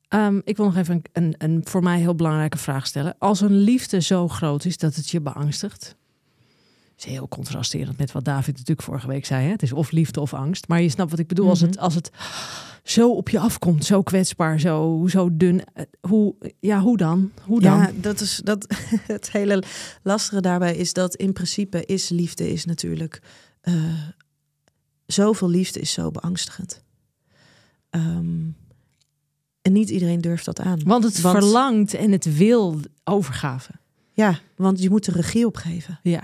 Ehm, ik wil nog even een, een, een voor mij heel belangrijke vraag stellen. Als een liefde zo groot is dat het je beangstigt. Is heel contrasterend met wat David natuurlijk vorige week zei. Hè? Het is of liefde of angst. Maar je snapt wat ik bedoel. als, het, als het zo op je afkomt, zo kwetsbaar, zo, zo dun. eh, Hoe, ja, hoe dan? Hoe dan? Ja, dat is dat. Het hele lastige daarbij is dat in principe is liefde is natuurlijk eh, zoveel liefde is zo beangstigend. Ehm, en niet iedereen durft dat aan. Want het Want- verlangt en het wil overgave. Ja, want je moet de regie opgeven. Ja,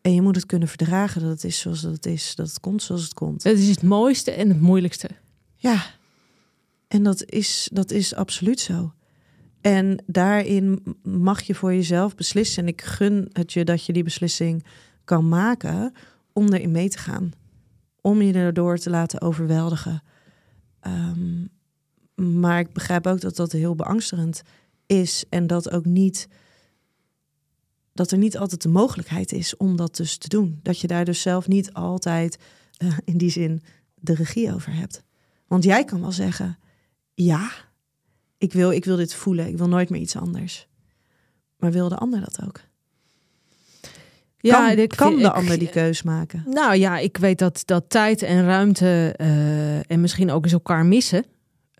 En je moet het kunnen verdragen dat het is zoals het is. Dat het komt zoals het komt. het is het mooiste en het moeilijkste. Ja, en dat is, dat is absoluut zo. En daarin mag je voor jezelf beslissen. En ik gun het je dat je die beslissing kan maken om erin mee te gaan. Om je erdoor te laten overweldigen. Ehm, maar ik begrijp ook dat dat heel beangstigend is. En dat ook niet. Dat er niet altijd de mogelijkheid is om dat dus te doen. Dat je daar dus zelf niet altijd eh, in die zin de regie over hebt. Want jij kan wel zeggen: ja, ik wil, ik wil dit voelen. Ik wil nooit meer iets anders. Maar wil de ander dat ook? kan, ik- kan de ik- ander die keus maken? Nou ja, ik weet dat, dat tijd en ruimte eh, en misschien ook eens elkaar missen.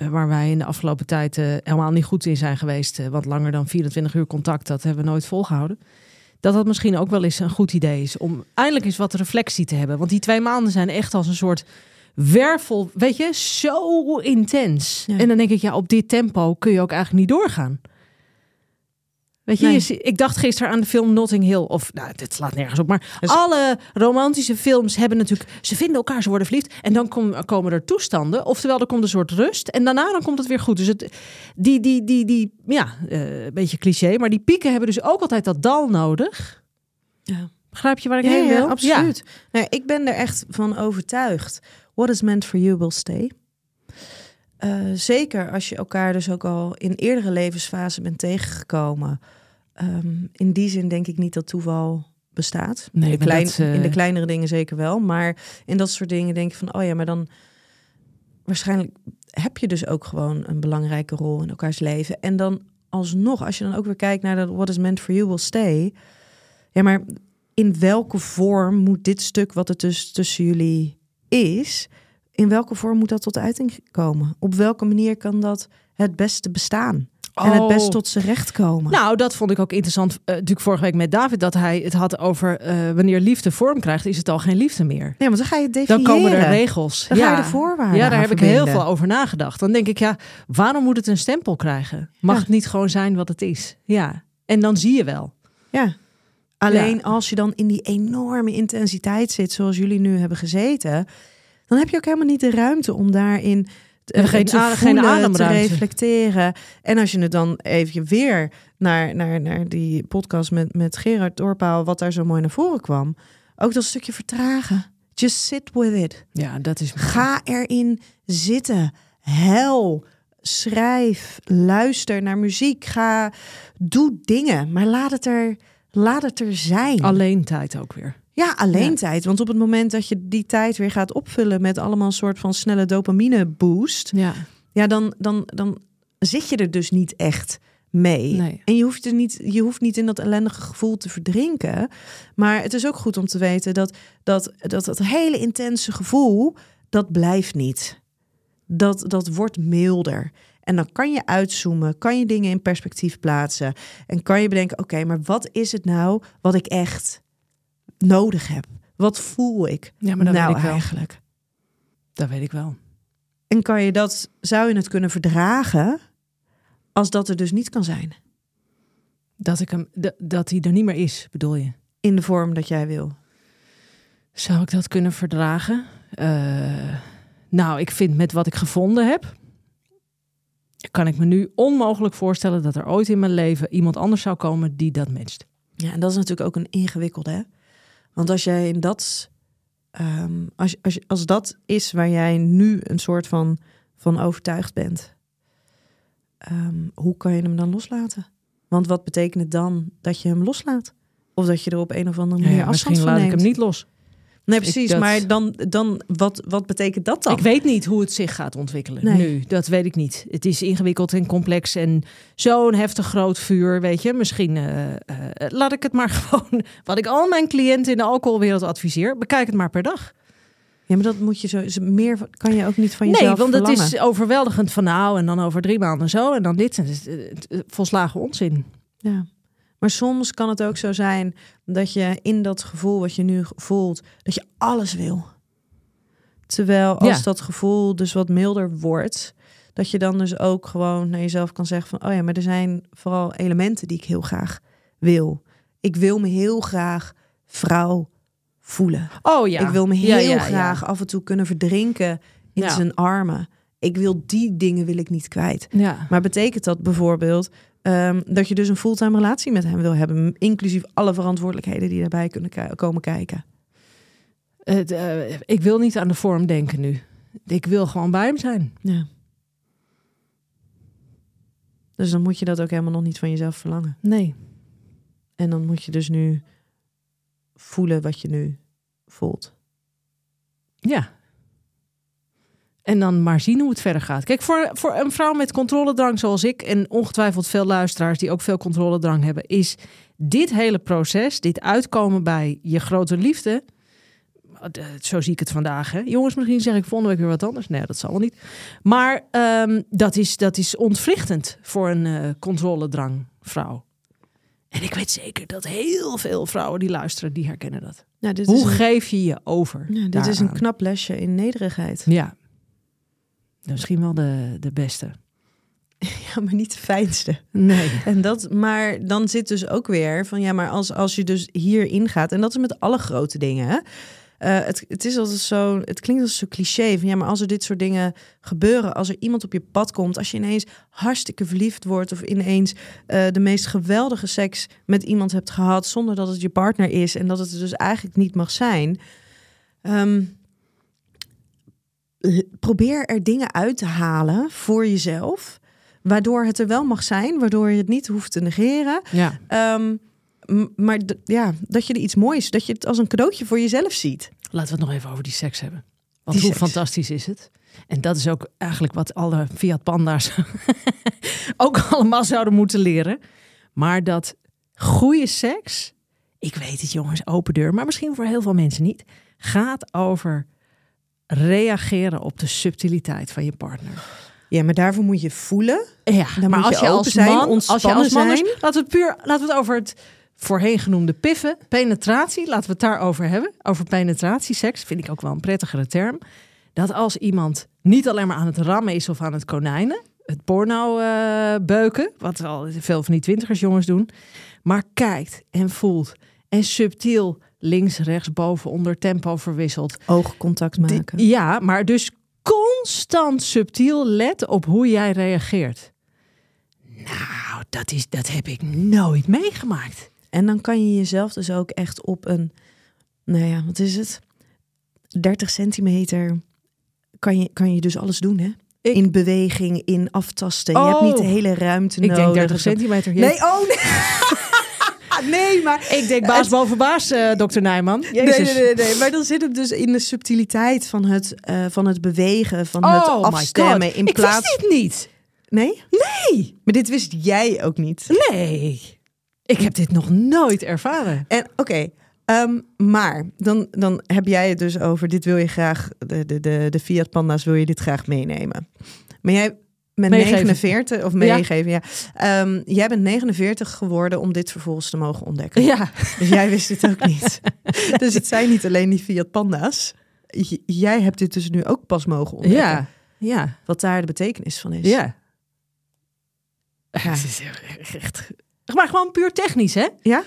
Eh, waar wij in de afgelopen tijd eh, helemaal niet goed in zijn geweest. eh, want langer dan 24 uur contact, dat hebben we nooit volgehouden. Dat dat misschien ook wel eens een goed idee is. Om eindelijk eens wat reflectie te hebben. Want die twee maanden zijn echt als een soort wervel. Weet je, zo intens. Ja. En dan denk ik, ja, op dit tempo kun je ook eigenlijk niet doorgaan. Weet je, Nee. je zie- ik dacht gisteren aan de film Notting Hill. Of, nou, dit slaat nergens op. Maar Dus- alle romantische films hebben natuurlijk... Ze vinden elkaar, ze worden verliefd. En dan kom- komen er toestanden. Oftewel, er komt een soort rust. En daarna dan komt het weer goed. Dus het, die, die, die, die, ja, eh, een beetje cliché. Maar die pieken hebben dus ook altijd dat dal nodig. Ja. Begrijp je waar ik Ja, heen ja, wil? absoluut. Nou, ik ben er echt van overtuigd. What is meant for you will stay. Eh, zeker als je elkaar dus ook al in eerdere levensfasen bent tegengekomen. Ehm, in die zin denk ik niet dat toeval bestaat. Nee, in, de maar klein- dat, eh, in de kleinere dingen zeker wel. Maar in dat soort dingen denk ik van, oh ja, maar dan waarschijnlijk heb je dus ook gewoon een belangrijke rol in elkaars leven. En dan alsnog, als je dan ook weer kijkt naar dat what is meant for you will stay. Ja, maar in welke vorm moet dit stuk wat er dus tussen jullie is, in welke vorm moet dat tot uiting komen? Op welke manier kan dat het beste bestaan? En het best Oh. tot zijn recht komen? Nou, dat vond ik ook interessant. eh, natuurlijk vorige week met David. Dat hij het had over eh, wanneer liefde vorm krijgt, is het al geen liefde meer. nee, want dan ga je het Dan definiëren. komen er regels. Dan ga je de voorwaarden Ja, daar heb ik heel veel over nagedacht. Dan denk ik, ja, waarom moet het een stempel krijgen? Mag Ja. het niet gewoon zijn wat het is? Ja. En dan zie je wel. Ja. Alleen als je dan in die enorme intensiteit zit, zoals jullie nu hebben gezeten, dan heb je ook helemaal niet de ruimte om daarin geen te a- geen voelen, te reflecteren. En als je het dan even weer naar, naar, naar die podcast met, met Gerard Doorpaal, wat daar zo mooi naar voren kwam, ook dat stukje vertragen. Just sit with it. Ja, dat is. Ga erin zitten. Hel. Schrijf. Luister naar muziek. Ga. Doe dingen. Maar laat het er, laat het er zijn. Alleen tijd ook weer. Ja, alleen Ja. tijd. Want op het moment dat je die tijd weer gaat opvullen met allemaal een soort van snelle dopamine boost. Ja. Ja, dan, dan, dan zit je er dus niet echt mee. Nee. En je hoeft, er niet, je hoeft niet in dat ellendige gevoel te verdrinken. Maar het is ook goed om te weten dat dat, dat, dat hele intense gevoel, dat blijft niet. Dat, dat wordt milder. En dan kan je uitzoomen, kan je dingen in perspectief plaatsen. En kan je bedenken, oké, maar wat is het nou wat ik echt nodig heb? Wat voel ik Ja, maar dat nou weet ik wel. eigenlijk? Dat weet ik wel. En kan je dat, zou je het kunnen verdragen als dat er dus niet kan zijn. Dat, ik hem, dat hij er niet meer is, bedoel je? In de vorm dat jij wil. Zou ik dat kunnen verdragen? Eh, nou, ik vind met wat ik gevonden heb, kan ik me nu onmogelijk voorstellen dat er ooit in mijn leven iemand anders zou komen die dat matcht. Ja, en dat is natuurlijk ook een ingewikkelde. Hè? Want als jij in dat, ehm, als, als, als dat is waar jij nu een soort van, van overtuigd bent, ehm, hoe kan je hem dan loslaten? Want wat betekent het dan dat je hem loslaat? Of dat je er op een of andere manier Ja, afstand misschien van laat ik hem niet los. Nee, precies. dat- Maar dan, dan wat, wat betekent dat dan? Ik weet niet hoe het zich gaat ontwikkelen Nee. nu. Dat weet ik niet. Het is ingewikkeld en complex en zo'n heftig groot vuur, weet je. Misschien eh, eh, laat ik het maar gewoon, wat ik al mijn cliënten in de alcoholwereld adviseer, bekijk het maar per dag. Ja, maar dat moet je zo. Meer kan je ook niet van Nee, jezelf want het verlangen. is overweldigend van nou en dan over drie maanden zo en dan dit. Het, eh, volslagen onzin. Ja. Maar soms kan het ook zo zijn dat je in dat gevoel wat je nu voelt, dat je alles wil. Terwijl als Ja. dat gevoel dus wat milder wordt, dat je dan dus ook gewoon naar jezelf kan zeggen van, oh ja, maar er zijn vooral elementen die ik heel graag wil. Ik wil me heel graag vrouw voelen. Oh ja. Ik wil me heel ja, ja. graag af en toe kunnen verdrinken in zijn armen. Ik wil die dingen wil ik niet kwijt. Ja. Maar betekent dat bijvoorbeeld ehm, dat je dus een fulltime relatie met hem wil hebben, inclusief alle verantwoordelijkheden die daarbij kunnen komen kijken? Het, eh, ik wil niet aan de vorm denken nu. Ik wil gewoon bij hem zijn. Ja. Dus dan moet je dat ook helemaal nog niet van jezelf verlangen. Nee. En dan moet je dus nu voelen wat je nu voelt. Ja. En dan maar zien hoe het verder gaat. Kijk, voor, voor een vrouw met controledrang zoals ik... en ongetwijfeld veel luisteraars die ook veel controledrang hebben... is dit hele proces, dit uitkomen bij je grote liefde... eh, Zo zie ik het vandaag. Hè? Jongens, misschien zeg ik volgende week weer wat anders. Nee, dat zal wel niet. Maar ehm, dat, is, dat is ontwrichtend voor een eh controledrang vrouw. En ik weet zeker dat heel veel vrouwen die luisteren, die herkennen dat. Dit Hoe is een, geef je je over? ja, dit is een knap lesje in nederigheid. Ja. Misschien wel de, de beste. Ja, maar niet de fijnste. Nee. En dat, maar dan zit dus ook weer van ja, maar als, als je dus hierin gaat, en dat is met alle grote dingen. Hè? Eh, het, het is altijd zo, het klinkt als zo cliché van ja, maar als er dit soort dingen gebeuren, als er iemand op je pad komt, als je ineens hartstikke verliefd wordt of ineens eh, de meest geweldige seks met iemand hebt gehad zonder dat het je partner is en dat het er dus eigenlijk niet mag zijn. Ehm, probeer er dingen uit te halen voor jezelf. Waardoor het er wel mag zijn, waardoor je het niet hoeft te negeren. Ja. Ehm, maar ja, dat je er iets moois, dat je het als een cadeautje voor jezelf ziet. Laten we het nog even over die seks hebben. Want Die hoe seks. fantastisch is het? En dat is ook eigenlijk wat alle Fiat Panda's ook allemaal zouden moeten leren. Maar dat goede seks, ik weet het jongens, open deur, maar misschien voor heel veel mensen niet, gaat over reageren op de subtiliteit van je partner. Ja, maar daarvoor moet je voelen. Ja, Dan maar moet als je als zijn, man, als je als man zijn. laten we het puur, laten we het over het voorheen genoemde piffen, penetratie, laten we het daarover hebben. Over penetratie, seks, vind ik ook wel een prettigere term. Dat als iemand niet alleen maar aan het rammen is of aan het konijnen, het porno eh, beuken, wat al veel van die twintigers jongens doen, maar kijkt en voelt en subtiel links, rechts, boven, onder tempo verwisselt. Oogcontact maken. ja, maar dus constant subtiel let op hoe jij reageert. Nou, dat, is, dat heb ik nooit meegemaakt. En dan kan je jezelf dus ook echt op een, nou ja, wat is het? 30 centimeter kan je, kan je dus alles doen, hè? Ik- In beweging, in aftasten. Je hebt Oh. niet de hele ruimte Ik nodig. denk 30 centimeter. Nee, oh nee. nee, maar Ik denk baas boven baas, eh, dokter Nijman. Nee, nee, nee, nee. Maar dan zit het dus in de subtiliteit van het, eh, van het bewegen, van het Oh my afstemmen. God. In ik plaats... wist dit niet. Nee? Nee. Maar dit wist jij ook niet. Nee. Ik heb dit nog nooit ervaren. En oké, ehm, maar dan, dan heb jij het dus over, dit wil je graag, de, de, de, de Fiat Panda's wil je dit graag meenemen. Maar jij bent Meegeven. 49, of meegeven, ja. Ehm, jij bent 49 geworden om dit vervolgens te mogen ontdekken. Ja. Dus jij wist het ook niet. Dus het zijn niet alleen die Fiat Panda's. J- jij hebt dit dus nu ook pas mogen ontdekken. Ja. Ja. Wat daar de betekenis van is. Ja. Ja. Het is echt, maar gewoon puur technisch, hè? Ja?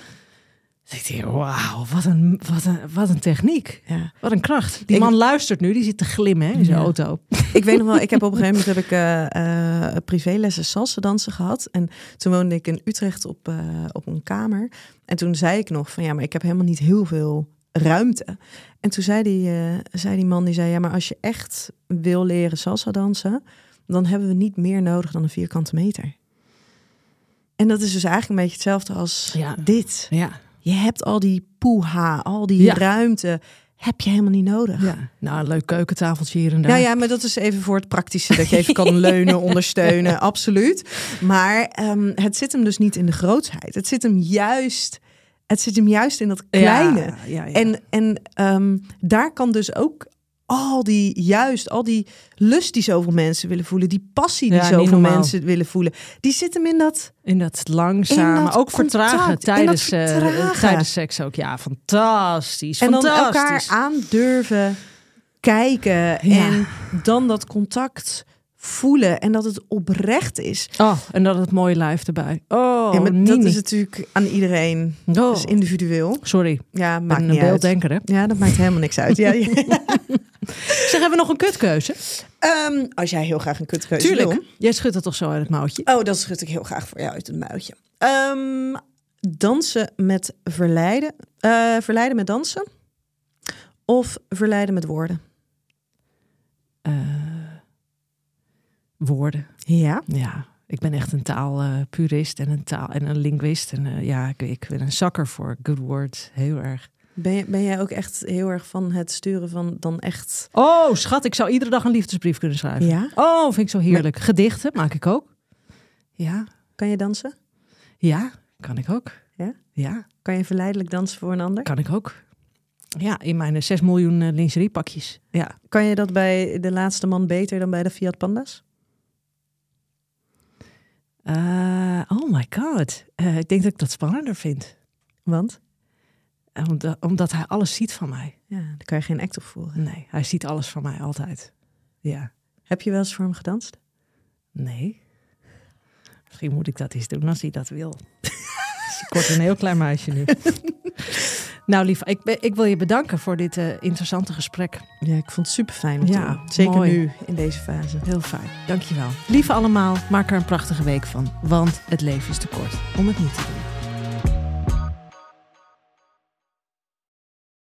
Ik denk, wauw, wat een, wat, een, wat een techniek. Ja. Wat een kracht. Die Ik- man luistert nu, die zit te glimmen hè, in zijn Ja. auto. Ik weet nog wel, ik heb op een gegeven moment heb ik eh, eh, privélessen salsa dansen gehad. En toen woonde ik in Utrecht op, eh, op een kamer. En toen zei ik nog van ja, maar ik heb helemaal niet heel veel ruimte. En toen zei die, zei die man, die zei ja, maar als je echt wil leren salsa dansen, dan hebben we niet meer nodig dan een vierkante meter. En dat is dus eigenlijk een beetje hetzelfde als Ja. dit. Ja, Je hebt al die poeha, al die Ja. ruimte, heb je helemaal niet nodig. ja. Nou, een leuk keukentafeltje hier en daar. Ja, ja, maar dat is even voor het praktische. Dat je even kan leunen, ondersteunen. Absoluut. Maar ehm, het zit hem dus niet in de grootsheid. Het zit hem juist, het zit hem juist in dat kleine. Ja, ja, ja. En, en ehm, daar kan dus ook al die, juist al die lust die zoveel mensen willen voelen, die passie die Ja, zoveel mensen willen voelen, die zit hem in dat. in dat langzaam, in dat maar ook vertragen contact, tijdens, eh, tijdens seks ook. Ja, fantastisch. En dan fantastisch. elkaar aan durven kijken Ja. en dan dat contact voelen en dat het oprecht is. Oh, en dat het mooie lijf erbij. Oh, ja, maar dat is natuurlijk aan iedereen. Oh. Dat is individueel. Sorry, Ja, maakt ben niet een beelddenker, hè? Ja, dat maakt helemaal niks uit. Ja, ja. Zeg, hebben we nog een kutkeuze? Ehm, als jij heel graag een kutkeuze Tuurlijk. wil. Jij schudt het toch zo uit het mouwtje? Oh, dat schud ik heel graag voor jou uit het muitje. Ehm, dansen met verleiden. Eh, verleiden met dansen. Of verleiden met woorden. Eh, woorden. Ja. Ja, ik ben echt een taalpurist en een taal en een linguist. En eh, ja, ik, ik ben een zakker voor good words. Heel erg. Ben, je, ben jij ook echt heel erg van het sturen van dan echt... Oh, schat, ik zou iedere dag een liefdesbrief kunnen schrijven. Ja? Oh, vind ik zo heerlijk. Gedichten maak ik ook. Ja, Kan je dansen? ja, kan ik ook. Ja? Ja, Kan je verleidelijk dansen voor een ander? kan ik ook. Ja, in mijn eh, 6 miljoen eh, lingeriepakjes. Ja. Kan je dat bij de laatste man beter dan bij de Fiat Panda's? Eh, oh my god. Eh, ik denk dat ik dat spannender vind. Want? Eh, Omdat, omdat hij alles ziet van mij. Ja, daar kan je geen act op voeren. Nee, hij ziet alles van mij altijd. Ja. Heb je wel eens voor hem gedanst? Nee. Misschien moet ik dat eens doen als hij dat wil. Word een heel klein meisje nu. nou, lief, ik, ben- ik wil je bedanken voor dit eh, interessante gesprek. Ja, ik vond het super fijn Ja. Zeker mooi. nu, in deze fase. Heel fijn. Dankjewel. Lieve allemaal, maak er een prachtige week van. Want het leven is te kort om het niet te doen.